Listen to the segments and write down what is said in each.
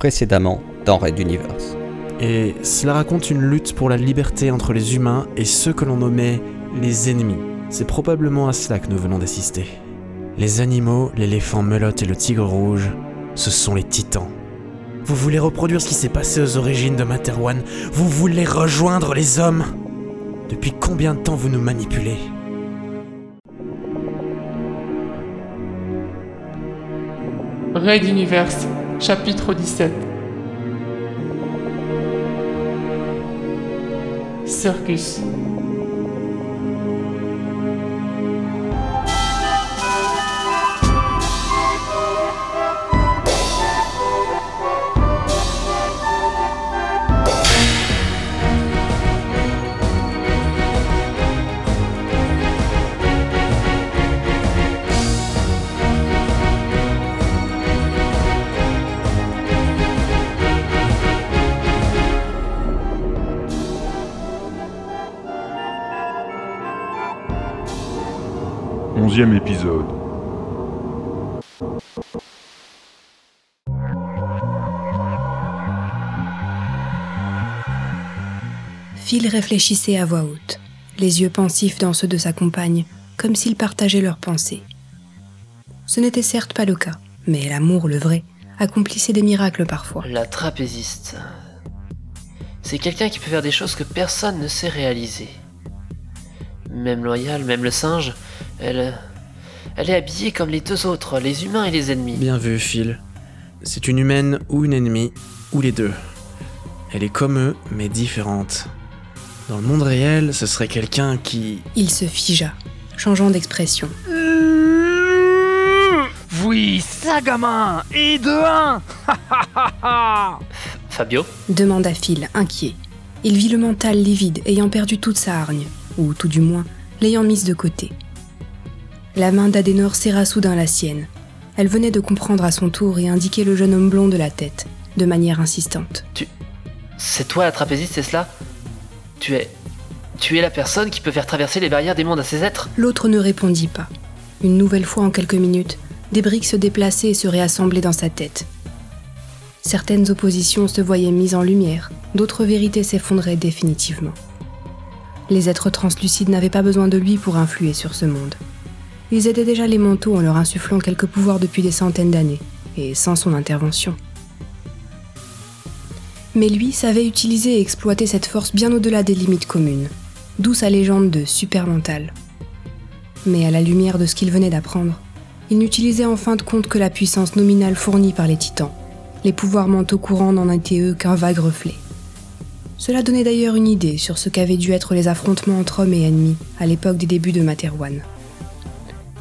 précédemment dans Red Universe. Et cela raconte une lutte pour la liberté entre les humains et ceux que l'on nommait les ennemis. C'est probablement à cela que nous venons d'assister. Les animaux, l'éléphant melotte et le tigre rouge, ce sont les titans. Vous voulez reproduire ce qui s'est passé aux origines de Materwan Vous voulez rejoindre les hommes Depuis combien de temps vous nous manipulez? Raid Universe, chapitre 17. Circus. Onzième épisode. Phil réfléchissait à voix haute, les yeux pensifs dans ceux de sa compagne, comme s'ils partageaient leurs pensées. Ce n'était certes pas le cas, mais l'amour, le vrai, accomplissait des miracles parfois. La trapéziste. C'est quelqu'un qui peut faire des choses que personne ne sait réaliser. Même loyale, même le singe, elle. Elle est habillée comme les deux autres, les humains et les ennemis. Bien vu, Phil. C'est une humaine ou une ennemie, ou les deux. Elle est comme eux, mais différente. Dans le monde réel, ce serait quelqu'un qui... Il se figea, changeant d'expression. Oui, ça gamin Et de un Fabio demanda Phil, inquiet. Il vit le mental livide, ayant perdu toute sa hargne, ou tout du moins, l'ayant mise de côté. La main d'Adenor serra soudain la sienne. Elle venait de comprendre à son tour et indiquer le jeune homme blond de la tête, de manière insistante. C'est toi la trapéziste, c'est cela? Tu es. Tu es la personne qui peut faire traverser les barrières des mondes à ces êtres? L'autre ne répondit pas. Une nouvelle fois en quelques minutes, des briques se déplaçaient et se réassemblaient dans sa tête. Certaines oppositions se voyaient mises en lumière, d'autres vérités s'effondraient définitivement. Les êtres translucides n'avaient pas besoin de lui pour influer sur ce monde. Ils aidaient déjà les manteaux en leur insufflant quelques pouvoirs depuis des centaines d'années, et sans son intervention. Mais lui savait utiliser et exploiter cette force bien au-delà des limites communes, d'où sa légende de supermental. Mais à la lumière de ce qu'il venait d'apprendre, il n'utilisait en fin de compte que la puissance nominale fournie par les titans. Les pouvoirs mentaux courants n'en étaient eux qu'un vague reflet. Cela donnait d'ailleurs une idée sur ce qu'avaient dû être les affrontements entre hommes et ennemis à l'époque des débuts de Materwan.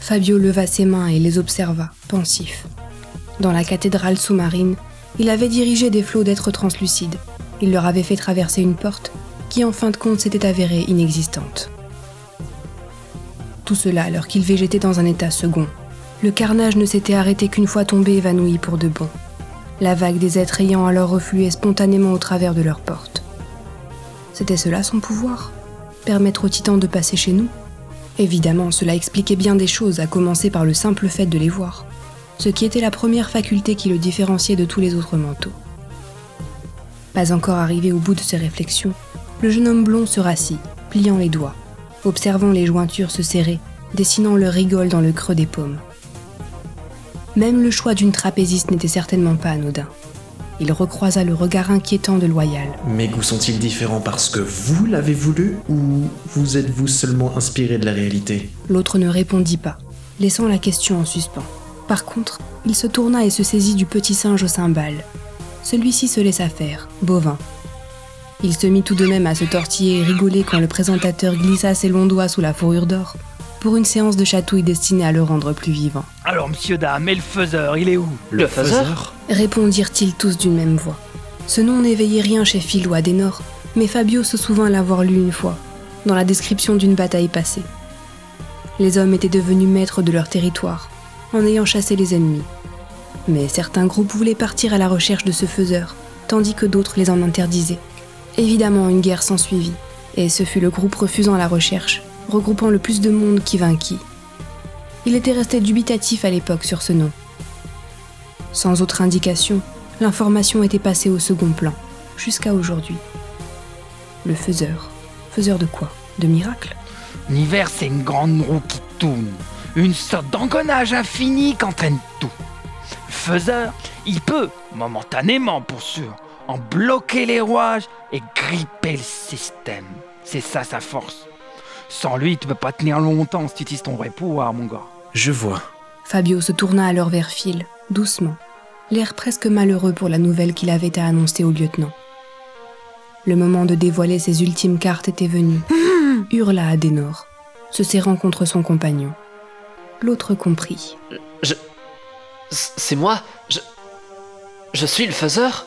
Fabio leva ses mains et les observa, pensif. Dans la cathédrale sous-marine, il avait dirigé des flots d'êtres translucides. Il leur avait fait traverser une porte qui, en fin de compte, s'était avérée inexistante. Tout cela alors qu'il végétait dans un état second. Le carnage ne s'était arrêté qu'une fois tombé évanoui pour de bon. La vague des êtres ayant alors reflué spontanément au travers de leurs portes. C'était cela son pouvoir Permettre aux titans de passer chez nous Évidemment, cela expliquait bien des choses, à commencer par le simple fait de les voir, ce qui était la première faculté qui le différenciait de tous les autres manteaux. Pas encore arrivé au bout de ses réflexions, le jeune homme blond se rassit, pliant les doigts, observant les jointures se serrer, dessinant le rigole dans le creux des paumes. Même le choix d'une trapéziste n'était certainement pas anodin. Il recroisa le regard inquiétant de Loyal. Mes goûts sont-ils différents parce que vous l'avez voulu ou vous êtes-vous seulement inspiré de la réalité? L'autre ne répondit pas, laissant la question en suspens. Par contre, il se tourna et se saisit du petit singe au cymbale. Celui-ci se laissa faire, bovin. Il se mit tout de même à se tortiller et rigoler quand le présentateur glissa ses longs doigts sous la fourrure d'or, pour une séance de chatouille destinée à le rendre plus vivant. Alors, monsieur dame, et le faiseur, il est où Le faiseur répondirent-ils tous d'une même voix. Ce nom n'éveillait rien chez Phil ou Adenor, mais Fabio se souvint l'avoir lu une fois, dans la description d'une bataille passée. Les hommes étaient devenus maîtres de leur territoire, en ayant chassé les ennemis. Mais certains groupes voulaient partir à la recherche de ce faiseur, tandis que d'autres les en interdisaient. Évidemment, une guerre s'ensuivit, et ce fut le groupe refusant la recherche, regroupant le plus de monde qui vainquit. Il était resté dubitatif à l'époque sur ce nom. Sans autre indication, L'information était passée au second plan, jusqu'à aujourd'hui. Le faiseur. Faiseur de quoi? De miracles? L'univers, c'est une grande roue qui tourne. Une sorte d'engrenage infini qui entraîne tout. Le faiseur, il peut, momentanément pour sûr, en bloquer les rouages et gripper le système. C'est ça sa force. Sans lui, tu peux pas tenir longtemps si tu utilises ton vrai pouvoir, mon gars. Je vois. Fabio se tourna alors vers Phil, doucement, l'air presque malheureux pour la nouvelle qu'il avait à annoncer au lieutenant. Le moment de dévoiler ses ultimes cartes était venu. Hurla Adenor, se serrant contre son compagnon. L'autre comprit. Je. C'est moi Je. Je suis le faiseur